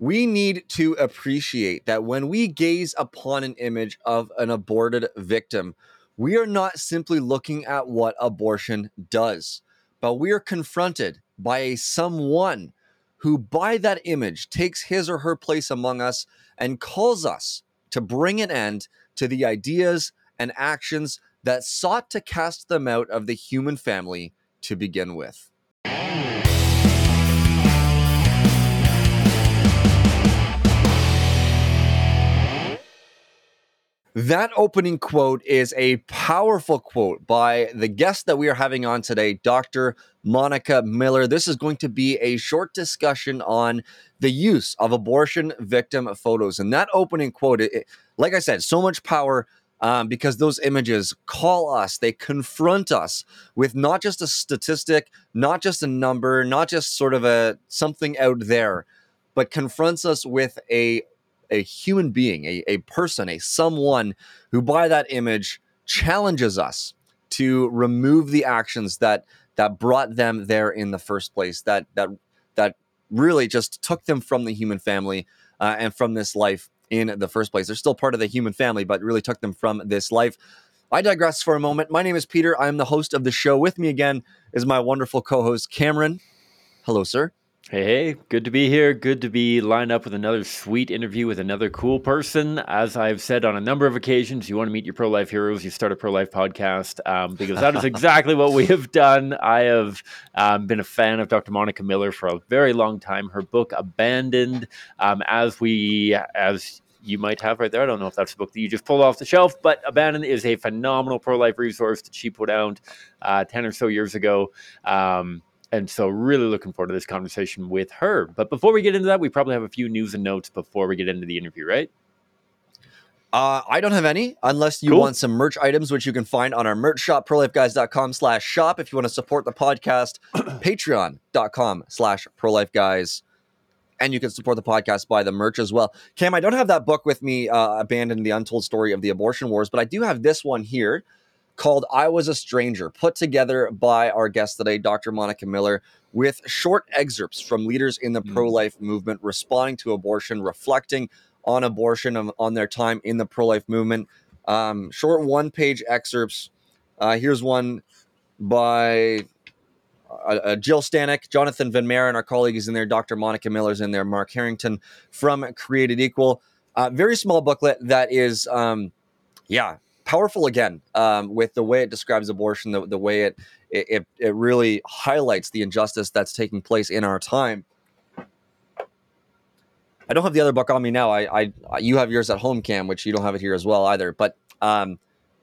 we need to appreciate that when we gaze upon an image of an aborted victim, we are not simply looking at what abortion does, but we are confronted by a someone who, by that image, takes his or her place among us and calls us to bring an end to the ideas and actions that sought to cast them out of the human family to begin with. That opening quote is a powerful quote by the guest that we are having on today, Dr. Monica Miller. This is going to be a short discussion on the use of abortion victim photos. And that opening quote, it, like I said, so much power um, because those images call us, they confront us with not just a statistic, not just a number, not just sort of a something out there, but confronts us with a a human being, a, a person, a someone who by that image challenges us to remove the actions that that brought them there in the first place, that that that really just took them from the human family uh, and from this life in the first place. They're still part of the human family, but really took them from this life. I digress for a moment. My name is Peter. I am the host of the show. With me again is my wonderful co-host Cameron. Hello, sir. Hey, hey, good to be here. Good to be lined up with another sweet interview with another cool person. As I've said on a number of occasions, you want to meet your pro life heroes, you start a pro life podcast um, because that is exactly what we have done. I have um, been a fan of Dr. Monica Miller for a very long time. Her book, Abandoned, um, as we, as you might have right there. I don't know if that's a book that you just pulled off the shelf, but Abandoned is a phenomenal pro life resource that she put out uh, 10 or so years ago. Um, and so, really looking forward to this conversation with her. But before we get into that, we probably have a few news and notes before we get into the interview, right? Uh, I don't have any unless you cool. want some merch items, which you can find on our merch shop, prolifeguys.com slash shop. If you want to support the podcast, patreon.com slash prolifeguys. And you can support the podcast by the merch as well. Cam, I don't have that book with me, uh, Abandoned the Untold Story of the Abortion Wars, but I do have this one here called I Was a Stranger, put together by our guest today, Dr. Monica Miller, with short excerpts from leaders in the mm. pro life movement responding to abortion, reflecting on abortion, um, on their time in the pro life movement. Um, short one page excerpts. Uh, here's one by uh, uh, Jill Stanek, Jonathan Van Maren, our colleague is in there, Dr. Monica Miller's in there, Mark Harrington from Created Equal. Uh, very small booklet that is, um, yeah, powerful again um, with the way it describes abortion, the, the way it, it it really highlights the injustice that's taking place in our time. I don't have the other book on me now. I, I you have yours at home, Cam, which you don't have it here as well either. But um,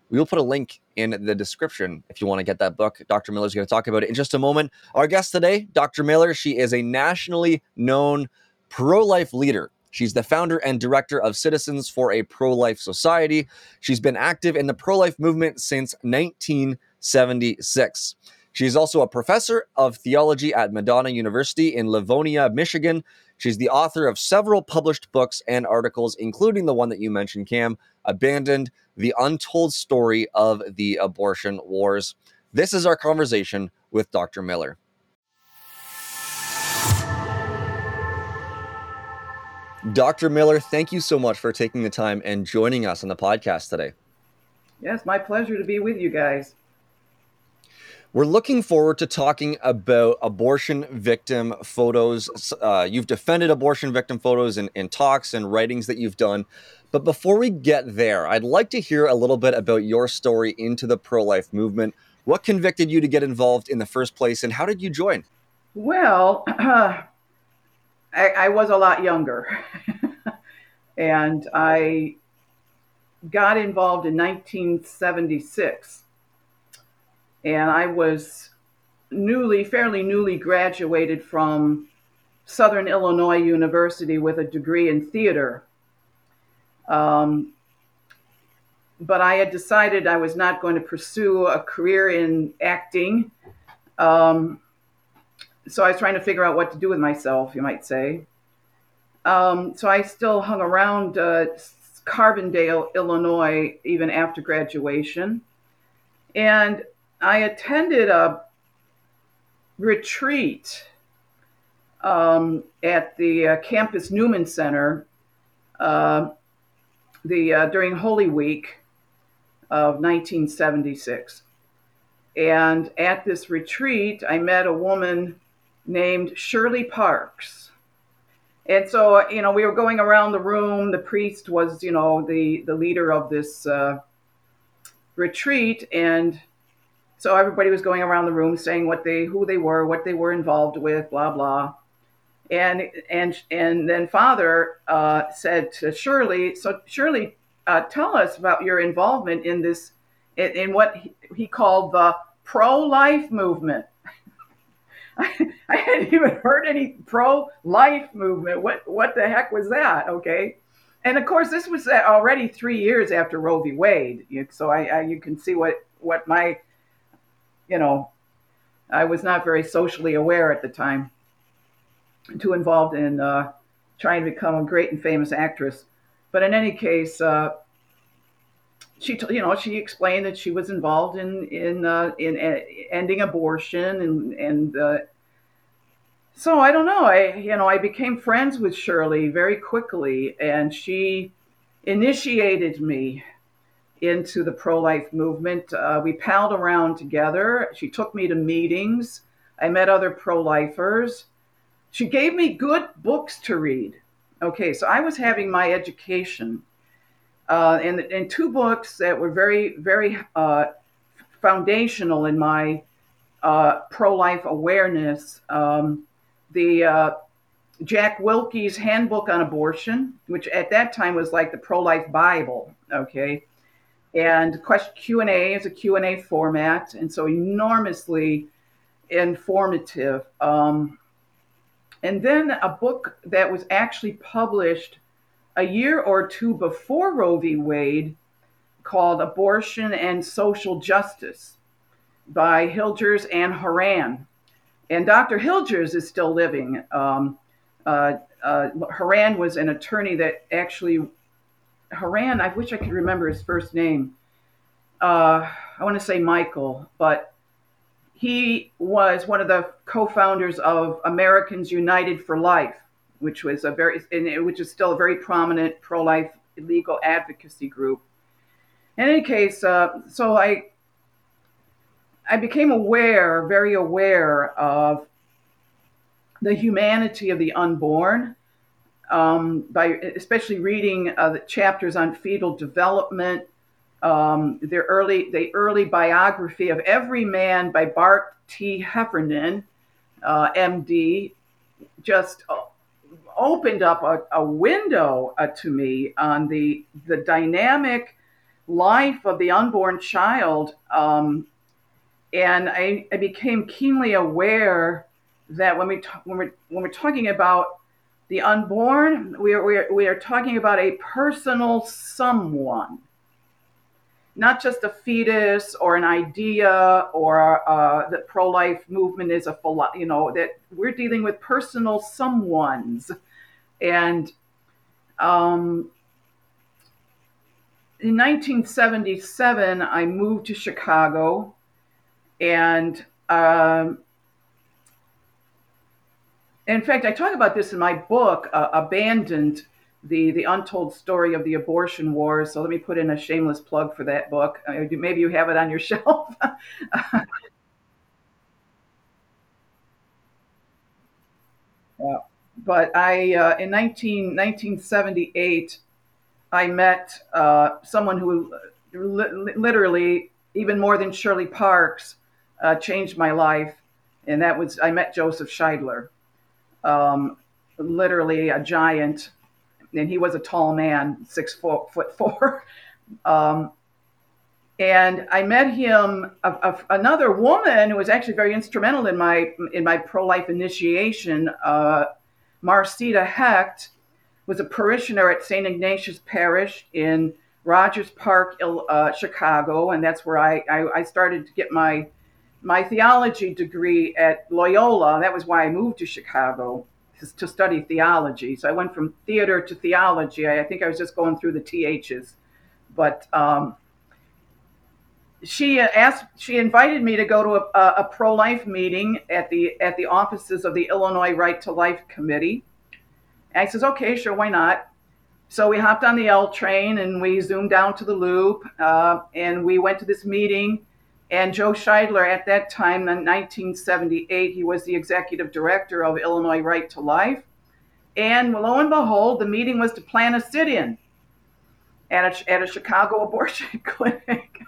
we will put a link in the description if you want to get that book. Dr. Miller is going to talk about it in just a moment. Our guest today, Dr. Miller, she is a nationally known pro life leader She's the founder and director of Citizens for a Pro Life Society. She's been active in the pro life movement since 1976. She's also a professor of theology at Madonna University in Livonia, Michigan. She's the author of several published books and articles, including the one that you mentioned, Cam, Abandoned The Untold Story of the Abortion Wars. This is our conversation with Dr. Miller. Dr. Miller, thank you so much for taking the time and joining us on the podcast today. Yes, my pleasure to be with you guys. We're looking forward to talking about abortion victim photos. Uh, you've defended abortion victim photos in, in talks and writings that you've done. But before we get there, I'd like to hear a little bit about your story into the pro life movement. What convicted you to get involved in the first place, and how did you join? Well, uh, I, I was a lot younger. and I got involved in 1976. And I was newly, fairly newly graduated from Southern Illinois University with a degree in theater. Um, but I had decided I was not going to pursue a career in acting. Um, so I was trying to figure out what to do with myself, you might say. Um, so I still hung around uh, Carbondale, Illinois, even after graduation. And I attended a retreat um, at the uh, Campus Newman Center uh, the uh, during Holy Week of 1976. And at this retreat, I met a woman named Shirley Parks. And so, you know, we were going around the room. The priest was, you know, the, the leader of this uh, retreat. And so everybody was going around the room saying what they, who they were, what they were involved with, blah, blah. And, and, and then Father uh, said to Shirley, so Shirley, uh, tell us about your involvement in this, in, in what he, he called the pro-life movement. I, hadn't even heard any pro-life movement. What what the heck was that? Okay, and of course this was already three years after Roe v. Wade. So I, I you can see what what my you know I was not very socially aware at the time. Too involved in uh, trying to become a great and famous actress. But in any case, uh, she you know she explained that she was involved in in uh, in uh, ending abortion and and uh, so I don't know. I you know I became friends with Shirley very quickly and she initiated me into the pro-life movement. Uh, we palled around together. She took me to meetings. I met other pro-lifers. She gave me good books to read. Okay so I was having my education uh, and, and two books that were very, very uh, foundational in my uh, pro life awareness. Um, the uh, Jack Willke's Handbook on Abortion, which at that time was like the pro life Bible, okay? And Q&A is a Q&A format, and so enormously informative. Um, and then a book that was actually published a year or two before Roe v. Wade called Abortion and Social Justice by Hilgers and Horan. And Dr. Hilgers is still living. Um, uh, uh, Horan was an attorney that actually, Horan, I wish I could remember his first name. Uh, I want to say Michael, but he was one of the co founders of Americans United for Life which was a very, which is still a very prominent pro-life legal advocacy group. In any case, uh, so I, I became aware, very aware of the humanity of the unborn um, by especially reading uh, the chapters on fetal development, um, the early the early biography of every man by Bart T. Heffernan, uh, M.D. Just opened up a, a window uh, to me on the the dynamic life of the unborn child, um, and I, I, became keenly aware that when we t- when we when we're talking about the unborn, we are, we are, we are talking about a personal someone. Not just a fetus or an idea or uh, the pro-life movement is a you know that we're dealing with personal someones and um, in 1977 i moved to chicago and um, in fact i talk about this in my book uh, abandoned the the untold story of the abortion wars. So let me put in a shameless plug for that book. Uh, maybe you have it on your shelf. yeah. But I, uh, in 19, 1978, I met uh, someone who li- literally, even more than Shirley Parks, uh, changed my life. And that was, I met Joseph Scheidler, um, literally a giant and he was a tall man, six foot, foot four. Um, and I met him, a, a, another woman who was actually very instrumental in my in my pro life initiation. Uh, Marcita Hecht was a parishioner at St. Ignatius Parish in Rogers Park, uh, Chicago, and that's where I, I, I started to get my my theology degree at Loyola. That was why I moved to Chicago to study theology. So I went from theater to theology. I, I think I was just going through the THs. But um, she asked, she invited me to go to a, a pro-life meeting at the at the offices of the Illinois Right to Life Committee. And I says, okay, sure, why not? So we hopped on the L train and we zoomed down to the loop, uh, and we went to this meeting. And Joe Scheidler, at that time, in 1978, he was the executive director of Illinois Right to Life. And lo and behold, the meeting was to plan a sit-in at a, at a Chicago abortion clinic.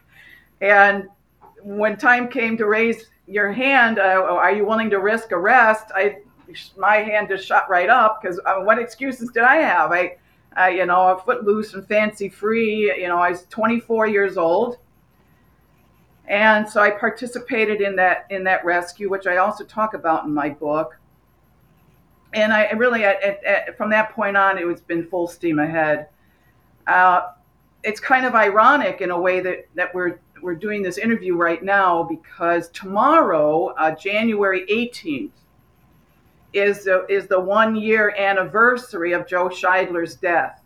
And when time came to raise your hand, uh, are you willing to risk arrest? I, my hand just shot right up because uh, what excuses did I have? I, I, you know, footloose and fancy free. You know, I was 24 years old, and so I participated in that in that rescue, which I also talk about in my book. And I really, at, at, at, from that point on, it was been full steam ahead. Uh, it's kind of ironic in a way that that we're we're doing this interview right now because tomorrow, uh, January 18th, is the, is the one year anniversary of Joe Scheidler's death.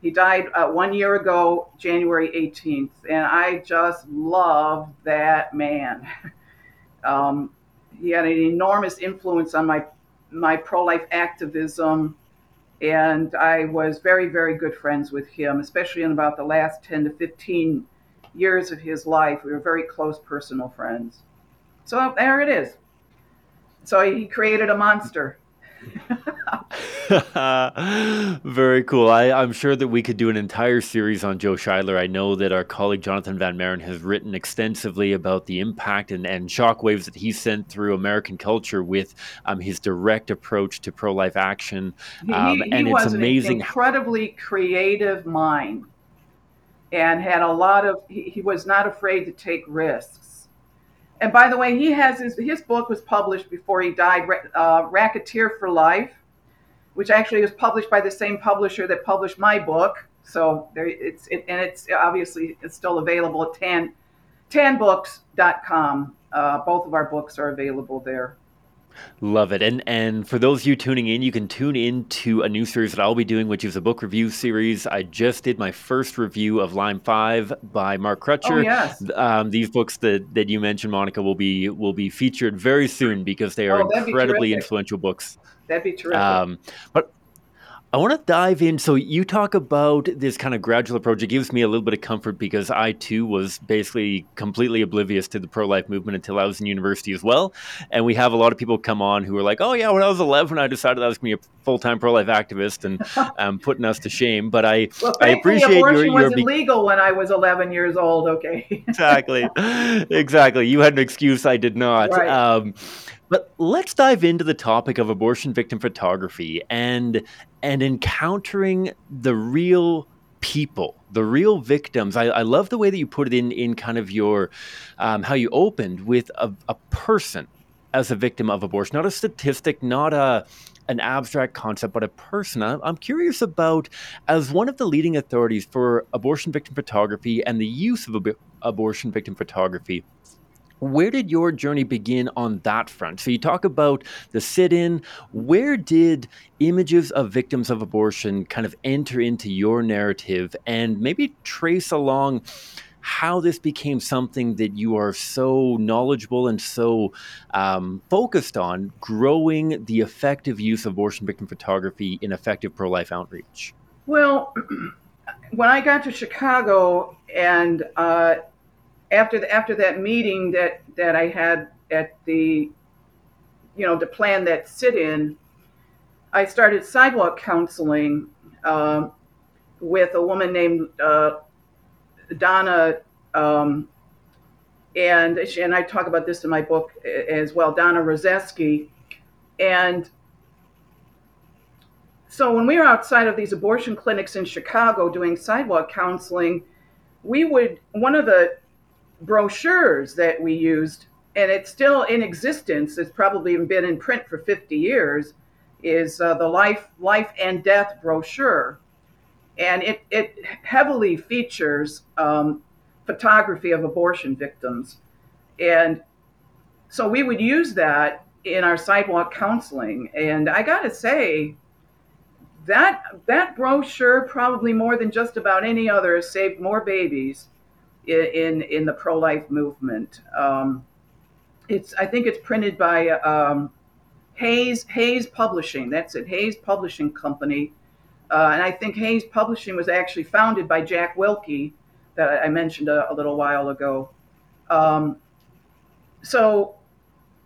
He died uh, one year ago, January 18th, and I just love that man. um, he had an enormous influence on my my pro life activism, and I was very, very good friends with him, especially in about the last 10 to 15 years of his life. We were very close personal friends. So there it is. So he created a monster. Very cool. I, am sure that we could do an entire series on Joe Scheidler. I know that our colleague Jonathan Van Maren has written extensively about the impact and, and shockwaves that he sent through American culture with um, his direct approach to pro life action. Um, he, he and it's amazing. An incredibly creative mind and had a lot of, he, he was not afraid to take risks. And by the way, he has his, his book was published before he died, uh, Racketeer for Life, which actually was published by the same publisher that published my book. So there, it's it, and it's obviously it's still available at tan tanbooks.com. Uh, both of our books are available there. Love it. And and for those of you tuning in, you can tune in to a new series that I'll be doing, which is a book review series. I just did my first review of Lime Five by Mark Crutcher. Oh, yes. Um, these books that, that you mentioned, Monica, will be will be featured very soon because they are oh, incredibly influential books. That'd be terrific. Um, but I want to dive in. So you talk about this kind of gradual approach. It gives me a little bit of comfort because I too was basically completely oblivious to the pro life movement until I was in university as well. And we have a lot of people come on who are like, "Oh yeah, when I was 11, I decided I was going to be a full time pro life activist," and um, putting us to shame. But I, well, I appreciate abortion your, your was illegal when I was 11 years old. Okay. exactly, exactly. You had an excuse. I did not. Right. Um, but let's dive into the topic of abortion victim photography and and encountering the real people, the real victims. I, I love the way that you put it in in kind of your um, how you opened with a, a person as a victim of abortion, not a statistic, not a an abstract concept, but a person. I'm curious about, as one of the leading authorities for abortion victim photography and the use of ab- abortion victim photography, where did your journey begin on that front? So you talk about the sit in. Where did images of victims of abortion kind of enter into your narrative and maybe trace along how this became something that you are so knowledgeable and so um, focused on growing the effective use of abortion victim photography in effective pro life outreach? Well, when I got to Chicago and uh, after the, after that meeting that that I had at the you know to plan that sit-in, I started sidewalk counseling um, with a woman named uh, Donna. Um, and she, and I talk about this in my book as well, Donna Rozeski. And so when we were outside of these abortion clinics in Chicago doing sidewalk counseling, we would one of the brochures that we used, and it's still in existence. It's probably been in print for 50 years. Is uh, the life life and death brochure, and it it heavily features um, photography of abortion victims, and so we would use that in our sidewalk counseling. And I got to say, that that brochure probably more than just about any other saved more babies in in the pro life movement. Um, it's I think it's printed by um, Hayes Hayes Publishing. That's it, Hayes Publishing Company. Uh, and I think Hayes Publishing was actually founded by Jack Willke, that I mentioned a, a little while ago. Um, so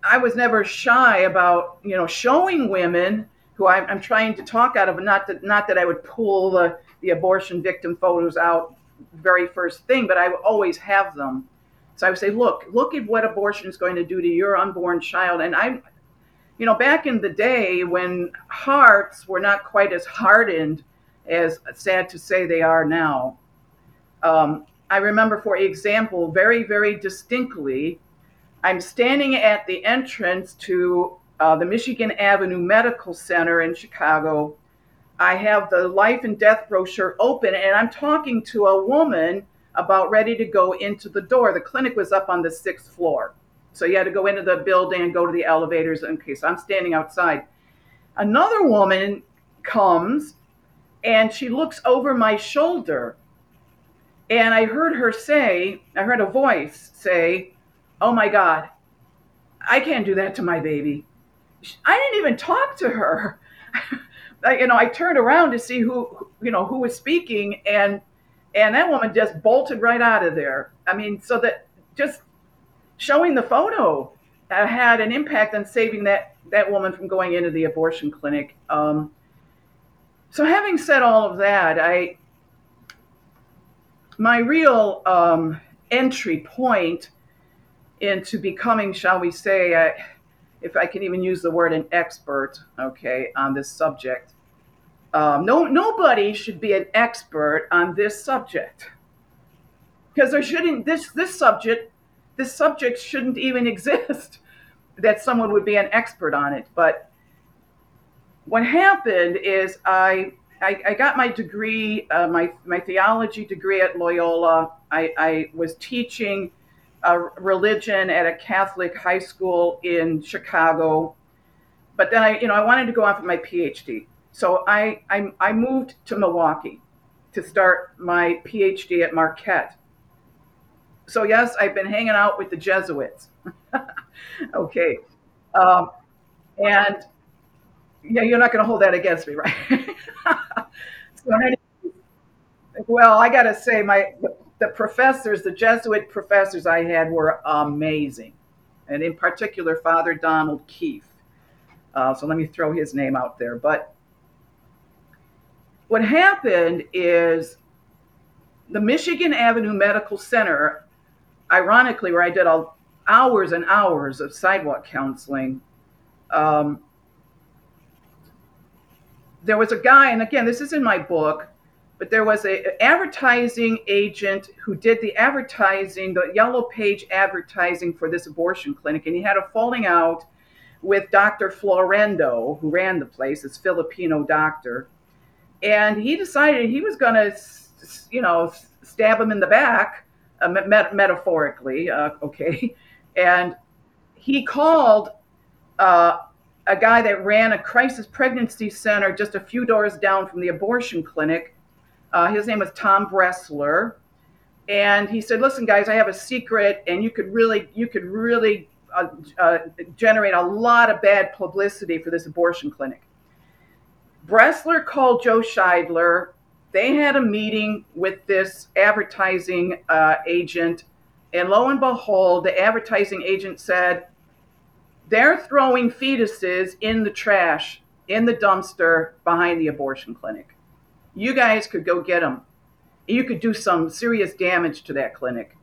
I was never shy about you know showing women who I'm, I'm trying to talk out of, not that not that I would pull the, the abortion victim photos out very first thing, but I always have them. So I would say, look, look at what abortion is going to do to your unborn child. And I, you know, back in the day when hearts were not quite as hardened as sad to say they are now. Um, I remember, for example, very, very distinctly, I'm standing at the entrance to uh, the Michigan Avenue Medical Center in Chicago. I have the life and death brochure open, and I'm talking to a woman about ready to go into the door. The clinic was up on the sixth floor. So you had to go into the building and go to the elevators. Okay, so I'm standing outside. Another woman comes and she looks over my shoulder. And I heard her say, I heard a voice say, Oh my God, I can't do that to my baby. I didn't even talk to her. I, you know, I turned around to see who, you know, who was speaking, and and that woman just bolted right out of there. I mean, so that just showing the photo uh, had an impact on saving that that woman from going into the abortion clinic. Um, so, having said all of that, I my real um, entry point into becoming, shall we say, uh, if I can even use the word an expert, okay, on this subject. Um, no, nobody should be an expert on this subject because there shouldn't this this subject this subject shouldn't even exist that someone would be an expert on it. But what happened is I I, I got my degree, uh, my my theology degree at Loyola. I, I was teaching uh, religion at a Catholic high school in Chicago. But then I, you know, I wanted to go on for my PhD. So I, I, I moved to Milwaukee to start my PhD at Marquette. So yes, I've been hanging out with the Jesuits. okay. Um, and yeah, you're not going to hold that against me, right? so, well, I got to say, my the professors, the Jesuit professors I had were amazing. And in particular, Father Donald Keefe. Uh, so let me throw his name out there. But what happened is the Michigan Avenue Medical Center, ironically, where I did all, hours and hours of sidewalk counseling, um, there was a guy, and again, this is in my book, but there was a advertising agent who did the advertising, the yellow page advertising for this abortion clinic, and he had a falling out with Dr. Florendo, who ran the place, this Filipino doctor, and he decided he was going to, you know, stab him in the back, uh, met- metaphorically, uh, okay, and he called. Uh, a guy that ran a crisis pregnancy center just a few doors down from the abortion clinic uh, his name was Tom Bressler, and he said, "Listen, guys, I have a secret, and you could really, you could really uh, uh, generate a lot of bad publicity for this abortion clinic." Bressler called Joe Scheidler. They had a meeting with this advertising uh, agent, and lo and behold, the advertising agent said, "They're throwing fetuses in the trash." In the dumpster behind the abortion clinic you guys could go get them. You could do some serious damage to that clinic.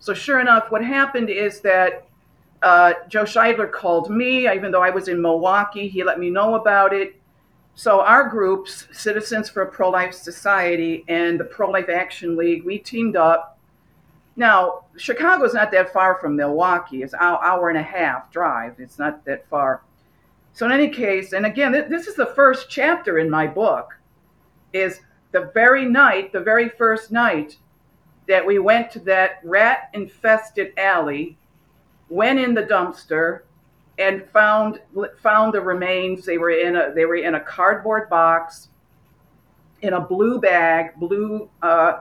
So, sure enough, what happened is that uh, Joe Scheidler called me, even though I was in Milwaukee. He let me know about it. So, our groups, Citizens for a Pro Life Society and the Pro Life Action League, we teamed up. Now, Chicago's not that far from Milwaukee. It's an hour and a half drive. It's not that far. So, in any case, and again, this is the first chapter in my book is the very night, the very first night that we went to that rat infested alley, went in the dumpster, and found found the remains. They were in a they were in a cardboard box, in a blue bag, blue uh,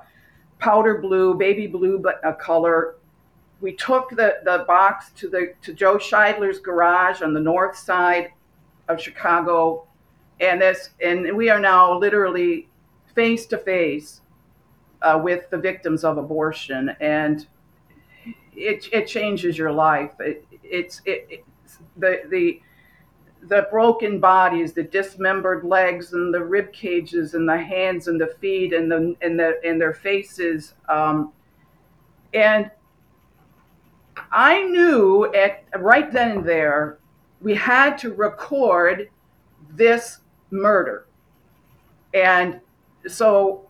powder blue, baby blue but a color. We took the, the box to the to Joe Scheidler's garage on the north side of Chicago, and this and we are now literally face to face with the victims of abortion, and it, it changes your life. It, it's it, it, the the the broken bodies, the dismembered legs, and the rib cages, and the hands, and the feet, and the and the and their faces, um, and I knew at right then and there we had to record this murder, and so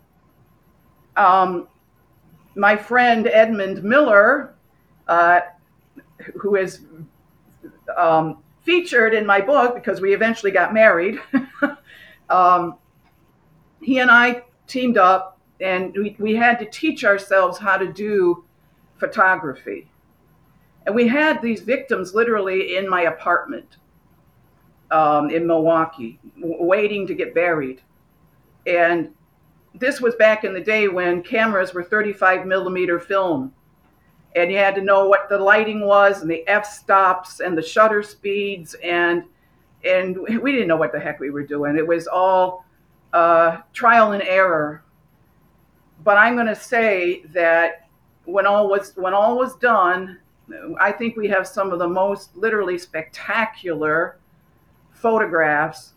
um, my friend Edmund Miller, uh, who is um, featured in my book because we eventually got married, um, he and I teamed up and we, we had to teach ourselves how to do photography. And we had these victims literally in my apartment um, in Milwaukee, w- waiting to get buried. And this was back in the day when cameras were 35 millimeter film and you had to know what the lighting was and the f stops and the shutter speeds and and we didn't know what the heck we were doing it was all uh, trial and error but i'm going to say that when all was when all was done i think we have some of the most literally spectacular photographs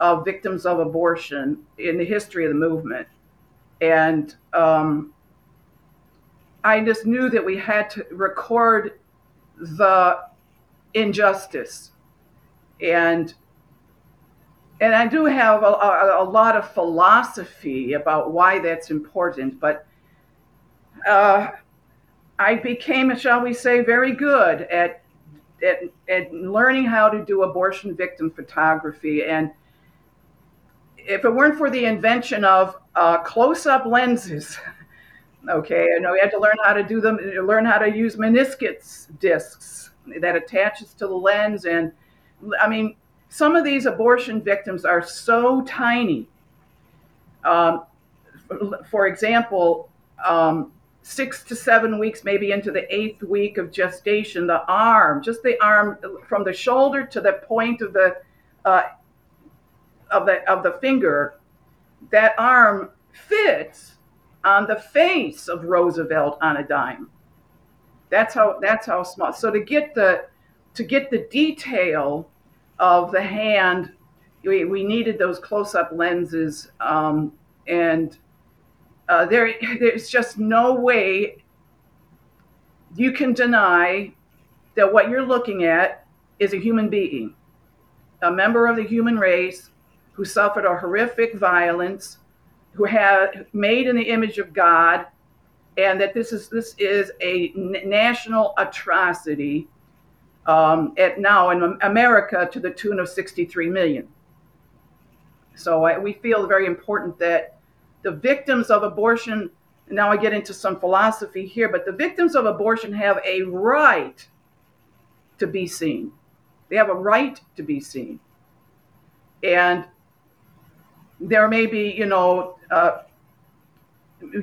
of victims of abortion in the history of the movement. And um, I just knew that we had to record the injustice, and and I do have a, a, a lot of philosophy about why that's important, but uh, I became, shall we say, very good at, at at learning how to do abortion victim photography and if it weren't for the invention of uh, close-up lenses, okay, I know we had to learn how to do them, learn how to use meniscus discs that attaches to the lens, and I mean, some of these abortion victims are so tiny. Um, for example, um, six to seven weeks, maybe into the eighth week of gestation, the arm, just the arm from the shoulder to the point of the uh, of the of the finger, that arm fits on the face of Roosevelt on a dime. That's how that's how small. So to get the to get the detail of the hand, we, we needed those close-up lenses, um, and uh, there there's just no way you can deny that what you're looking at is a human being, a member of the human race who suffered a horrific violence, who had made in the image of God, and that this is this is a national atrocity um, at now in America to the tune of 63 million. So I, we feel very important that the victims of abortion. Now I get into some philosophy here, but the victims of abortion have a right to be seen. They have a right to be seen. And there may be, you know, uh,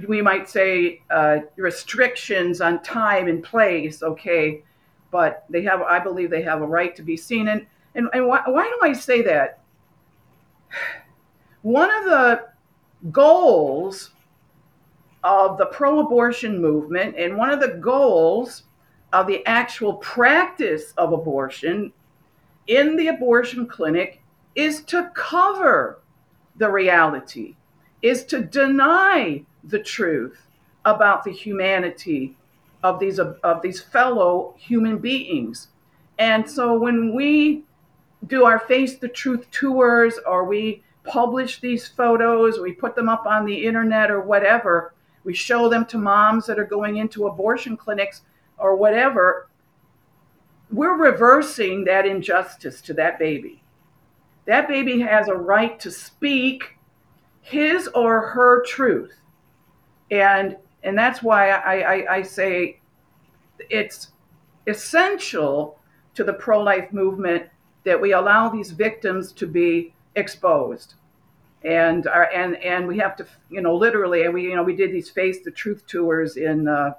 we might say uh, restrictions on time and place, okay, but they have, I believe they have a right to be seen. And, and, and why, why do I say that? One of the goals of the pro abortion movement and one of the goals of the actual practice of abortion in the abortion clinic is to cover the reality, is to deny the truth about the humanity of these of these fellow human beings. And so when we do our face the truth tours or we publish these photos, we put them up on the internet or whatever, we show them to moms that are going into abortion clinics or whatever, we're reversing that injustice to that baby. That baby has a right to speak his or her truth. And and that's why I, I, I say it's essential to the pro life movement that we allow these victims to be exposed. and our and and we have to you know literally and we you know we did these face the truth tours in uh,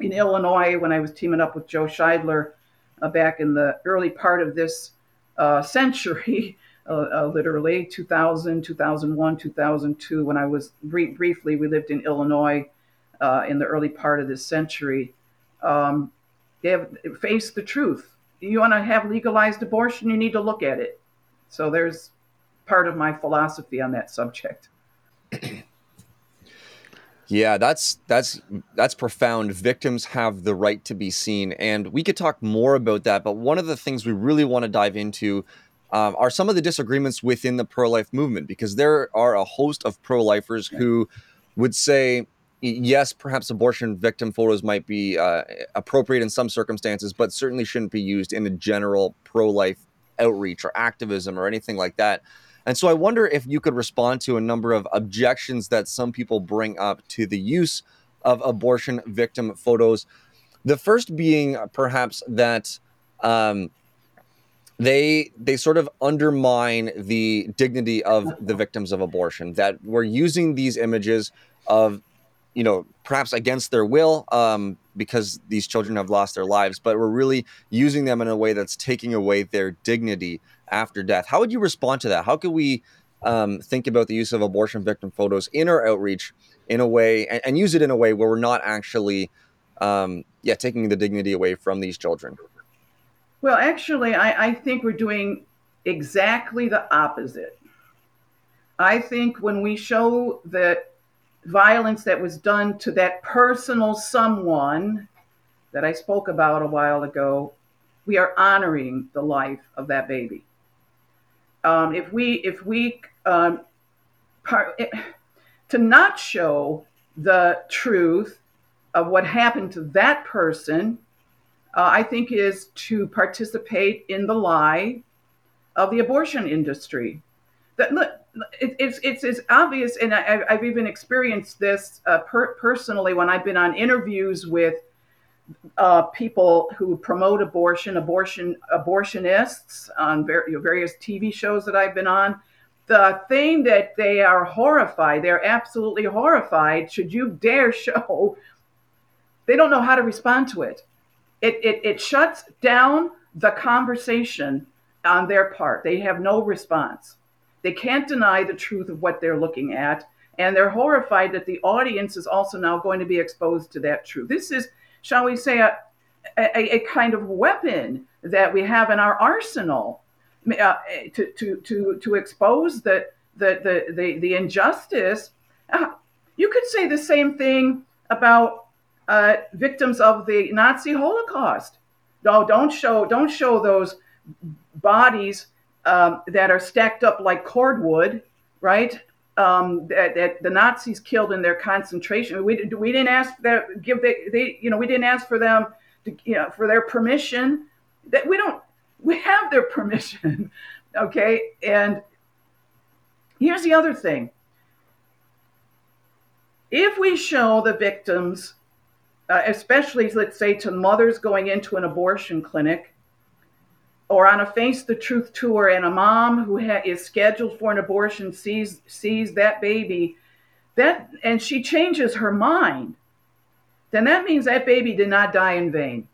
in Illinois when I was teaming up with Joe Scheidler uh, back in the early part of this uh, century. Uh, uh, literally 2000 2001 2002 when i was brief, briefly we lived in illinois uh, in the early part of this century um, they have faced the truth you want to have legalized abortion you need to look at it so there's part of my philosophy on that subject. Yeah, that's that's that's profound. Victims have the right to be seen, and we could talk more about that. But one of the things we really want to dive into um, are some of the disagreements within the pro-life movement, because there are a host of pro-lifers who would say, yes, perhaps abortion victim photos might be uh, appropriate in some circumstances, but certainly shouldn't be used in a general pro-life outreach or activism or anything like that. And so I wonder if you could respond to a number of objections that some people bring up to the use of abortion victim photos. The first being perhaps that um, they they sort of undermine the dignity of the victims of abortion. That we're using these images of, you know, perhaps against their will, um, because these children have lost their lives, but we're really using them in a way that's taking away their dignity after death. How would you respond to that? How could we um, think about the use of abortion victim photos in our outreach in a way and, and use it in a way where we're not actually, um, yeah, taking the dignity away from these children? Well, actually, I, I think we're doing exactly the opposite. I think when we show the violence that was done to that personal someone that I spoke about a while ago, we are honoring the life of that baby um, if we if we um, par- it, to not show the truth of what happened to that person, uh, I think is to participate in the lie of the abortion industry. That look, it, it's it's it's obvious, and I, have even experienced this uh, per- personally when I've been on interviews with uh, people who promote abortion, abortion abortionists on ver- various TV shows that I've been on. The thing that they are horrified, they're absolutely horrified. Should you dare show, they don't know how to respond to it. It it, it shuts down the conversation on their part. They have no response. They can't deny the truth of what they're looking at, and they're horrified that the audience is also now going to be exposed to that truth. This is shall we say, a, a, a kind of weapon that we have in our arsenal uh, to, to, to, to expose the, the, the, the, the injustice. Uh, you could say the same thing about uh, victims of the Nazi Holocaust. No, don't show don't show those bodies um, that are stacked up like cordwood, right? Um, that, that, the Nazis killed in their concentration. We, we didn't ask that give they, they you know we didn't ask for them to, you know for their permission. That we don't we have their permission, okay. And here's the other thing: if we show the victims, uh, especially let's say to mothers going into an abortion clinic, or on a face the truth tour and a mom who ha- is scheduled for an abortion sees sees that baby that and she changes her mind then that means that baby did not die in vain.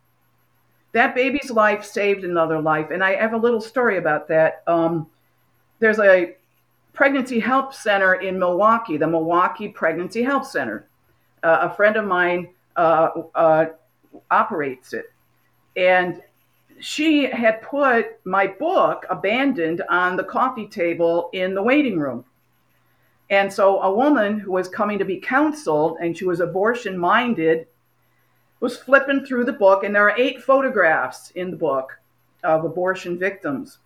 That baby's life saved another life and i have a little story about that. Um, there's a pregnancy help center in milwaukee the milwaukee pregnancy help center. Uh, a friend of mine uh, uh, operates it. And she had put my book, Abandoned, on the coffee table in the waiting room. And so a woman who was coming to be counseled and she was abortion minded was flipping through the book, and there are eight photographs in the book of abortion victims.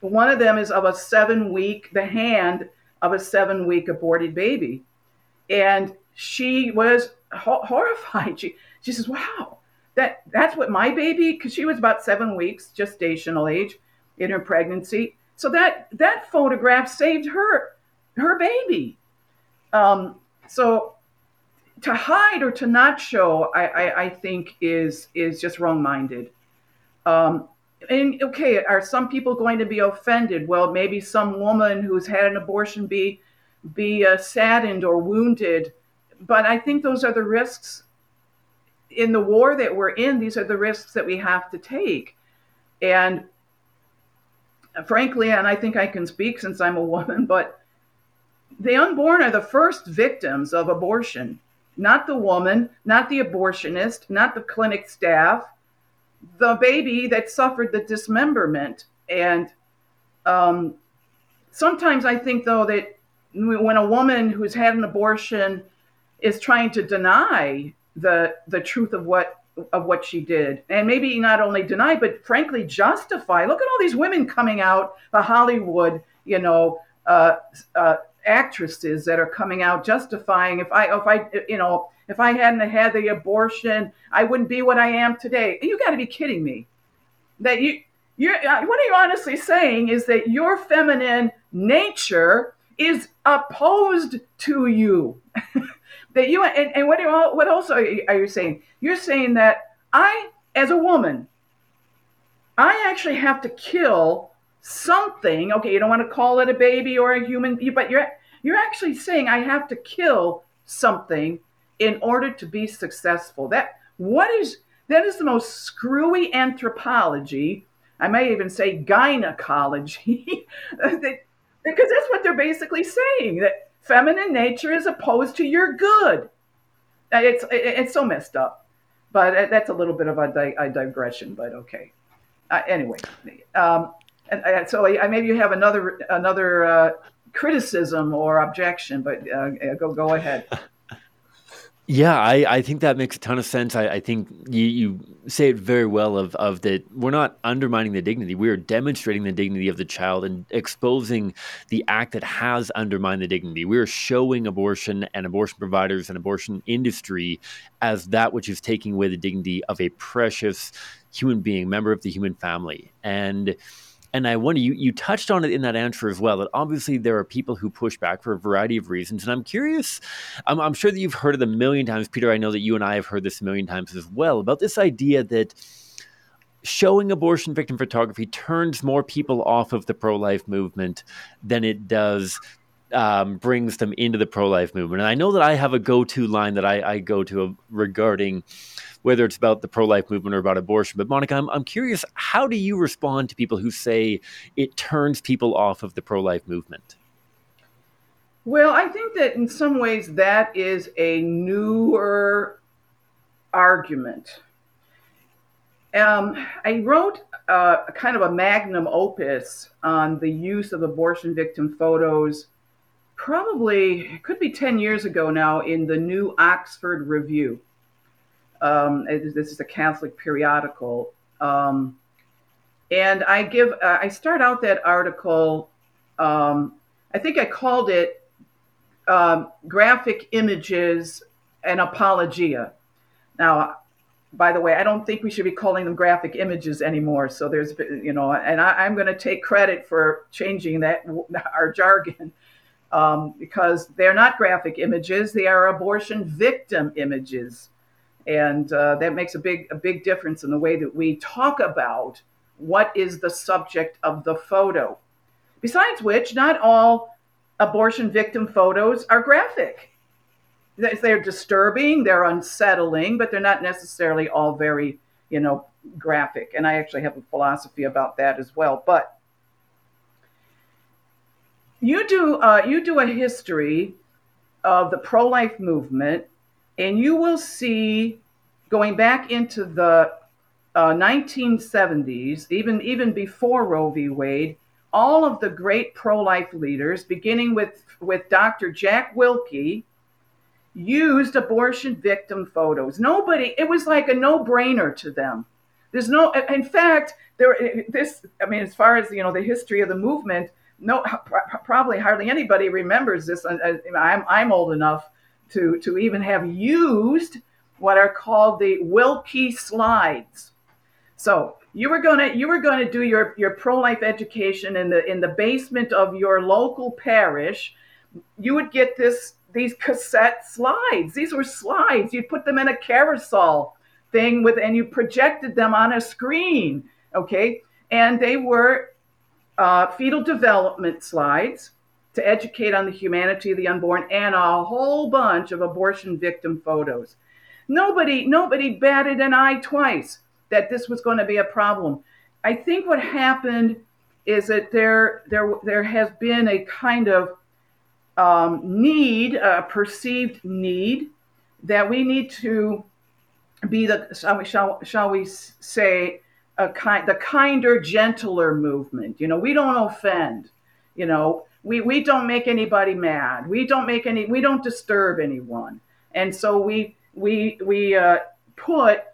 One of them is of a seven week, the hand of a seven week aborted baby. And she was ho- horrified. She, she says, Wow, that that's what my baby because she was about seven weeks gestational age in her pregnancy. So that that photograph saved her her baby. Um, so to hide or to not show I, I, I think is is just wrong minded um, and okay, are some people going to be offended? Well, maybe some woman who's had an abortion be be uh, saddened or wounded, but I think those are the risks in the war that we're in. These are the risks that we have to take, and frankly, and I think I can speak since I'm a woman, but the unborn are the first victims of abortion, not the woman, not the abortionist, not the clinic staff, the baby that suffered the dismemberment. And um, sometimes I think, though, that when a woman who's had an abortion is trying to deny the the truth of what of what she did. And maybe not only deny but frankly justify. Look at all these women coming out the hollywood you know uh, uh, actresses that are coming out justifying if i if i you know if i hadn't had the abortion i wouldn't be what i am today. You got to be kidding me. That you you're uh, what are you're honestly saying is that your feminine nature is opposed to you that you and, and what what else are you, are you saying? You're saying that I, as a woman, I actually have to kill something. Okay, you don't want to call it a baby or a human, but you're you're actually saying I have to kill something in order to be successful. That what is that is the most screwy anthropology. I may even say gynecology, because that's what they're basically saying. That feminine nature is opposed to your good. Uh, it's it's so messed up, but uh, that's a little bit of a, di- a digression. But okay. Uh, anyway, um, and, and so I, maybe you have another another uh, criticism or objection, but uh, go go ahead. Yeah, I, I think that makes a ton of sense. I, I think you, you say it very well of, of that we're not undermining the dignity. We are demonstrating the dignity of the child and exposing the act that has undermined the dignity. We are showing abortion and abortion providers and abortion industry as that which is taking away the dignity of a precious human being, member of the human family. And and I wonder, you, you touched on it in that answer as well, that obviously there are people who push back for a variety of reasons. And I'm curious, I'm, I'm sure that you've heard it a million times, Peter. I know that you and I have heard this a million times as well about this idea that showing abortion victim photography turns more people off of the pro life movement than it does um, brings them into the pro life movement. And I know that I have a go to line that I, I go to regarding whether it's about the pro life movement or about abortion. But Monica, I'm, I'm curious, how do you respond to people who say it turns people off of the pro life movement? Well, I think that in some ways that is a newer argument. Um, I wrote uh, a kind of a magnum opus on the use of abortion victim photos, probably, it could be 10 years ago now, in the New Oxford Review. Um, this is a Catholic periodical. Um, and I give, uh, I start out that article, um, I think I called it um, Graphic Images and Apologia. Now, by the way, I don't think we should be calling them graphic images anymore. So there's, you know, and I, am going to take credit for changing that, our jargon. Um, because they're not graphic images, they are abortion victim images and uh, that makes a big a big difference in the way that we talk about what is the subject of the photo. Besides which, not all abortion victim photos are graphic. They're disturbing, they're unsettling, but they're not necessarily all very, you know, graphic. And I actually have a philosophy about that as well. But you do uh, you do a history of the pro-life movement and you will see going back into the uh, 1970s, even even before Roe v. Wade, all of the great pro-life leaders, beginning with with Dr. Jack Willke, used abortion victim photos. Nobody, it was like a no-brainer to them. There's no, in fact, there. This, I mean, as far as you know, the history of the movement, no, probably hardly anybody remembers this. I'm I'm old enough to, to even have used what are called the Willke slides. So you were gonna you were gonna do your, your pro-life education in the in the basement of your local parish. You would get this these cassette slides. These were slides. You'd put them in a carousel thing with and you projected them on a screen. Okay. and they were uh, fetal development slides to educate on the humanity of the unborn and a whole bunch of abortion victim photos. Nobody, nobody batted an eye twice that this was going to be a problem. I think what happened is that there, there, there has been a kind of um, need, a perceived need, that we need to be the shall we, shall, shall we say a kind the kinder, gentler movement. You know, we don't offend. You know, we we don't make anybody mad. We don't make any. We don't disturb anyone. And so we we we uh, put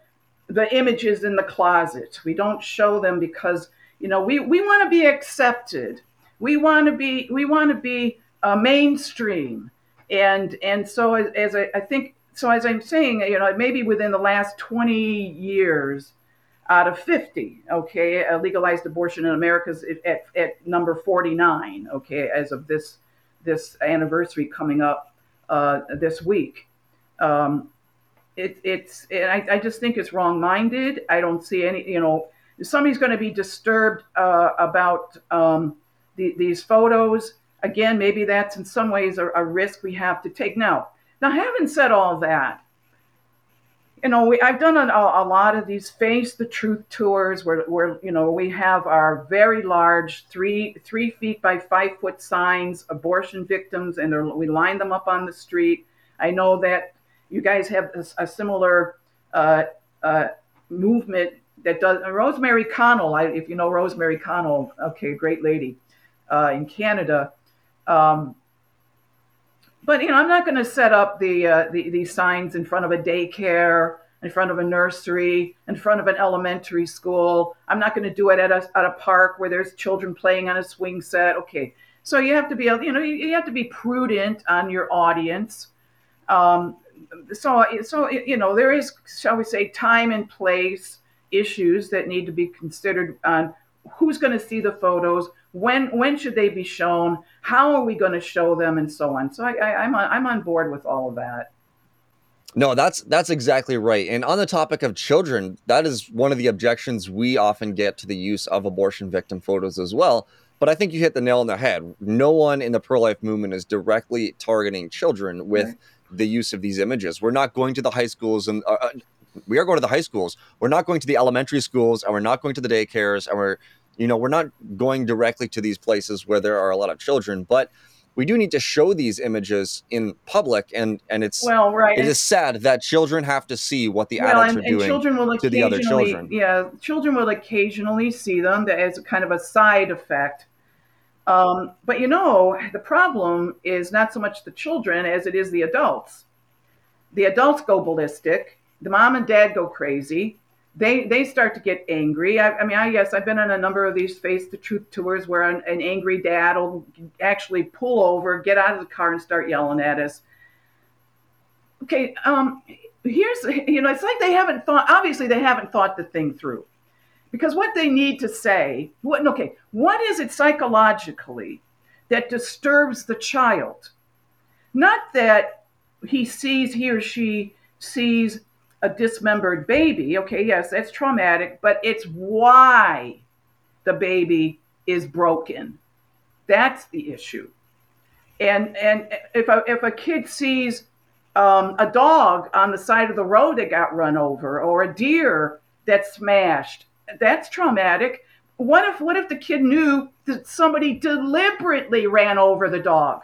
the images in the closet. We don't show them because you know we we want to be accepted. We want to be we want to be uh, mainstream. And and so as, as I, I think so as I'm saying, you know, maybe within the last 20 years, out of 50, okay, legalized abortion in America is at, at number 49, okay, as of this this anniversary coming up uh, this week. Um, it, it's I, I, just think it's wrong-minded. I don't see any, you know, somebody's going to be disturbed uh, about um, the, these photos. Again, maybe that's in some ways a, a risk we have to take. Now, now, having said all that, you know, we, I've done a, a, lot of these face the truth tours where, where, you know, we have our very large three three feet by five foot signs, abortion victims, and we line them up on the street. I know that you guys have a, a similar uh, uh, movement that does. Rosemary Connell, I, if you know Rosemary Connell, okay, great lady uh, in Canada. Um, but you know, I'm not going to set up the, uh, the these signs in front of a daycare, in front of a nursery, in front of an elementary school. I'm not going to do it at a at a park where there's children playing on a swing set. Okay, so you have to be you know you have to be prudent on your audience. Um, so so you know there is shall we say time and place issues that need to be considered on who's going to see the photos when when should they be shown? How are we going to show them? And so on. So I, I, i'm on, i'm on board with all of that. No that's that's exactly right. And on the topic of children that is one of the objections we often get to the use of abortion victim photos as well. But i think you hit the nail on the head. No one in the pro-life movement is directly targeting children with right. the use of these images. We're not going to the high schools and uh, uh we are going to the high schools. We're not going to the elementary schools and we're not going to the daycares and we're you know, we're not going directly to these places where there are a lot of children, but we do need to show these images in public and and it's well right it is sad that children have to see what the well, adults and, are doing children will to the other children. yeah children will occasionally see them. As kind of a side effect. Um, but you know the problem is not so much the children as it is the adults. The adults go ballistic. The mom and dad go crazy they they start to get angry. I, I mean, I guess I've been on a number of these face the truth tours where an, an, angry dad will actually pull over, get out of the car, and start yelling at us. Okay, um, here's you know, it's like they haven't thought. Obviously, they haven't thought the thing through, because what they need to say, what okay, what is it psychologically that disturbs the child? Not that he sees he or she sees a dismembered baby, okay, yes, that's traumatic, but it's why the baby is broken. That's the issue. And and if a, if a kid sees um, a dog on the side of the road that got run over, or a deer that's smashed, that's traumatic. What if what if the kid knew that somebody deliberately ran over the dog?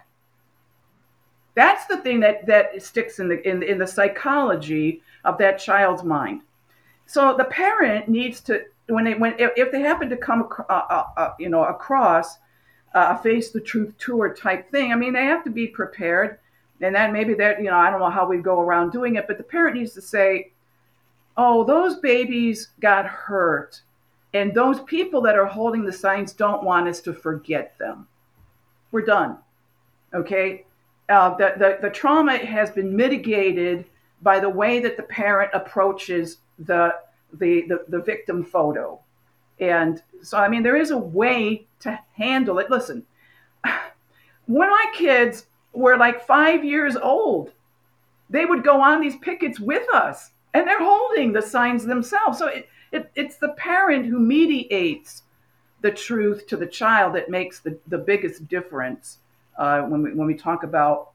That's the thing that that sticks in the in, in the psychology of that child's mind. So the parent needs to when they when if they happen to come uh, uh, uh, you know across a face the truth tour type thing. I mean, they have to be prepared, and that maybe that you know I don't know how we go around doing it, but the parent needs to say, "Oh, those babies got hurt." And those people that are holding the signs don't want us to forget them. We're done. Okay? Uh, the, the, the trauma has been mitigated by the way that the parent approaches the, the, the, the victim photo. And so, I mean, there is a way to handle it. Listen, when my kids were like five years old, they would go on these pickets with us and they're holding the signs themselves. So it, it, it's the parent who mediates the truth to the child that makes the, the biggest difference uh, when, we, when we talk about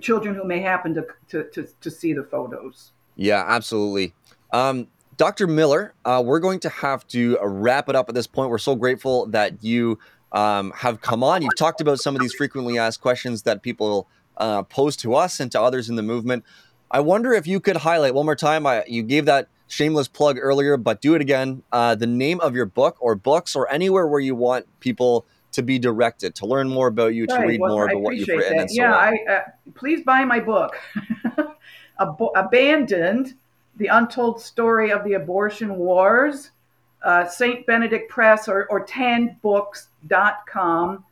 children who may happen to, to, to, to see the photos. Yeah, absolutely. Um, Dr. Miller, uh, we're going to have to wrap it up at this point. We're so grateful that you um, have come on. You've talked about some of these frequently asked questions that people uh, pose to us and to others in the movement. I wonder if you could highlight one more time. I, you gave that shameless plug earlier, but do it again. Uh, the name of your book or books or anywhere where you want people to be directed to learn more about you, to read well, more about what you've written. And so yeah, I, uh, please buy my book, Ab- Abandoned: The Untold Story of the Abortion Wars. Uh, St. Benedict Press or, or tanbooks.com.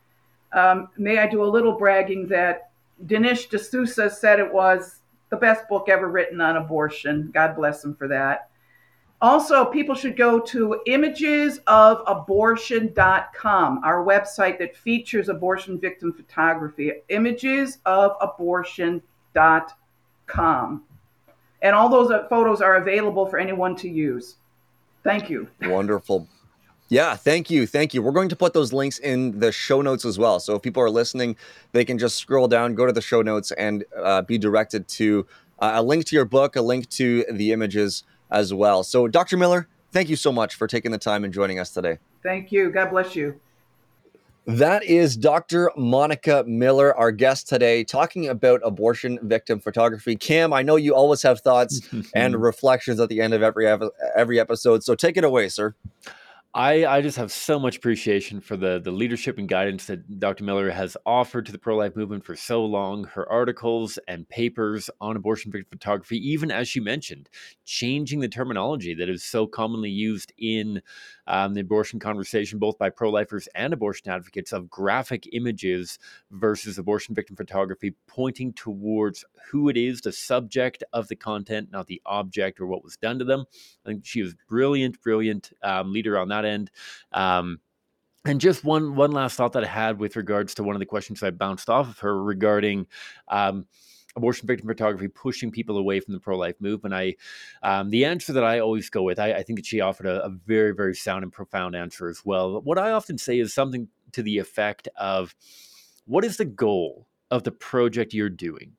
Um, may I do a little bragging that Dinesh D'Souza said it was the best book ever written on abortion. God bless him for that. Also, people should go to imagesofabortion.com, our website that features abortion victim photography. Imagesofabortion.com. And all those photos are available for anyone to use. Thank you. Wonderful. Yeah, thank you. Thank you. We're going to put those links in the show notes as well. So if people are listening, they can just scroll down, go to the show notes, and uh, be directed to uh, a link to your book, a link to the images as well. So, Dr. Miller, thank you so much for taking the time and joining us today. Thank you. God bless you. That is Dr. Monica Miller, our guest today, talking about abortion victim photography. Cam, I know you always have thoughts and reflections at the end of every every episode, so take it away, sir. I, I just have so much appreciation for the the leadership and guidance that Dr. Miller has offered to the pro life movement for so long. Her articles and papers on abortion victim photography, even as she mentioned, changing the terminology that is so commonly used in um, the abortion conversation, both by pro lifers and abortion advocates, of graphic images versus abortion victim photography, pointing towards who it is, the subject of the content, not the object or what was done to them. I think she was brilliant, brilliant um, leader on that end. Um, and just one one last thought that I had with regards to one of the questions I bounced off of her regarding um, abortion victim photography pushing people away from the pro-life movement i um, the answer that i always go with i, I think that she offered a, a, very very sound and profound answer as well. What i often say is something to the effect of what is the goal of the project you're doing?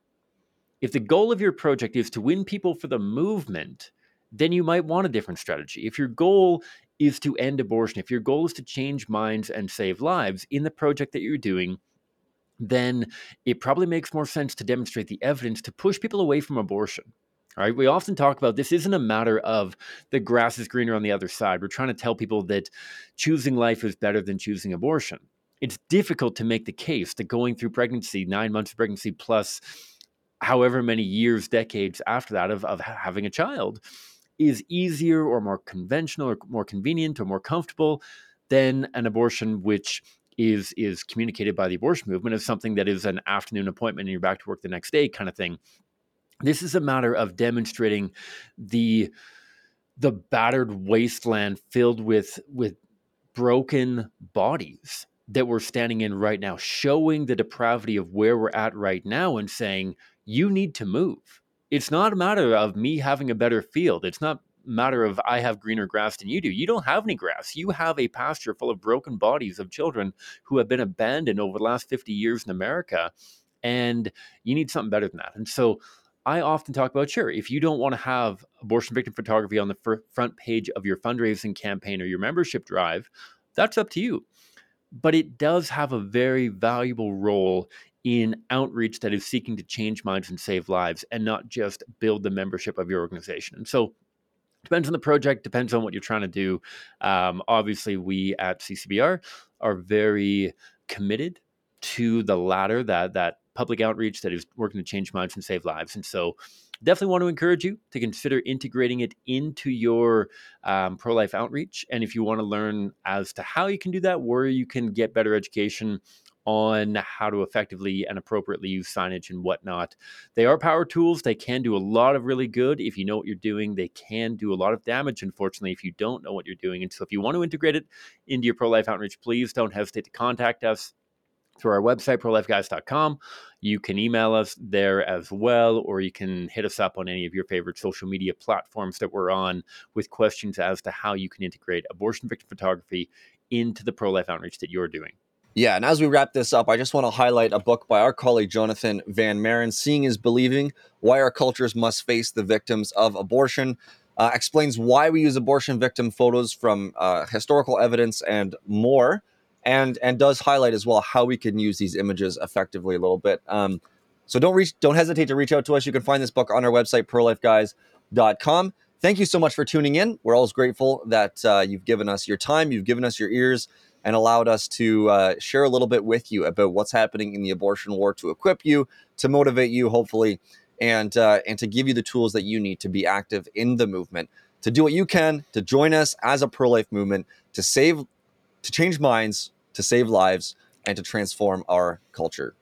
If the goal of your project is to win people for the movement then you might want a different strategy. If your goal is to end abortion if your goal is to change minds and save lives in the project that you're doing then it probably makes more sense to demonstrate the evidence to push people away from abortion. All right, we often talk about this isn't a matter of the grass is greener on the other side. We're trying to tell people that choosing life is better than choosing abortion. It's difficult to make the case that going through pregnancy, nine months of pregnancy plus however many years, decades after that of, of having a child, is easier or more conventional or more convenient or more comfortable than an abortion, which is is communicated by the abortion movement as something that is an afternoon appointment and you're back to work the next day kind of thing. This is a matter of demonstrating the the battered wasteland filled with with broken bodies that we're standing in right now, showing the depravity of where we're at right now and saying, you need to move. It's not a matter of me having a better field. It's not matter of I have greener grass than you do. You don't have any grass. You have a pasture full of broken bodies of children who have been abandoned over the last 50 years in America. And you need something better than that. And so I often talk about sure, if you don't want to have abortion victim photography on the front page of your fundraising campaign or your membership drive, that's up to you. But it does have a very valuable role in outreach that is seeking to change minds and save lives and not just build the membership of your organization. And so depends on the project depends on what you're trying to do. Um, obviously we at ccbr are very committed to the latter that that public outreach that is working to change minds and save lives. And so definitely want to encourage you to consider integrating it into your um, pro-life outreach. And if you want to learn as to how you can do that where you can get better education on how to effectively and appropriately use signage and whatnot. They are power tools. They can do a lot of really good if you know what you're doing. They can do a lot of damage, unfortunately, if you don't know what you're doing. And so, if you want to integrate it into your pro life outreach, please don't hesitate to contact us through our website, prolifeguys.com. You can email us there as well, or you can hit us up on any of your favorite social media platforms that we're on with questions as to how you can integrate abortion victim photography into the pro life outreach that you're doing. Yeah, and as we wrap this up, I just want to highlight a book by our colleague Jonathan Van Maren, Seeing is Believing Why Our Cultures Must Face the Victims of Abortion. Uh, explains why we use abortion victim photos from uh, historical evidence and more, and and does highlight as well how we can use these images effectively a little bit. Um, so don't reach, don't hesitate to reach out to us. You can find this book on our website, prolifeguys.com. Thank you so much for tuning in. We're always grateful that uh, you've given us your time, you've given us your ears, and allowed us to uh, share a little bit with you about what's happening in the abortion war to equip you, to motivate you, hopefully, and uh, and to give you the tools that you need to be active in the movement, to do what you can, to join us as a pro life movement, to save, to change minds, to save lives, and to transform our culture.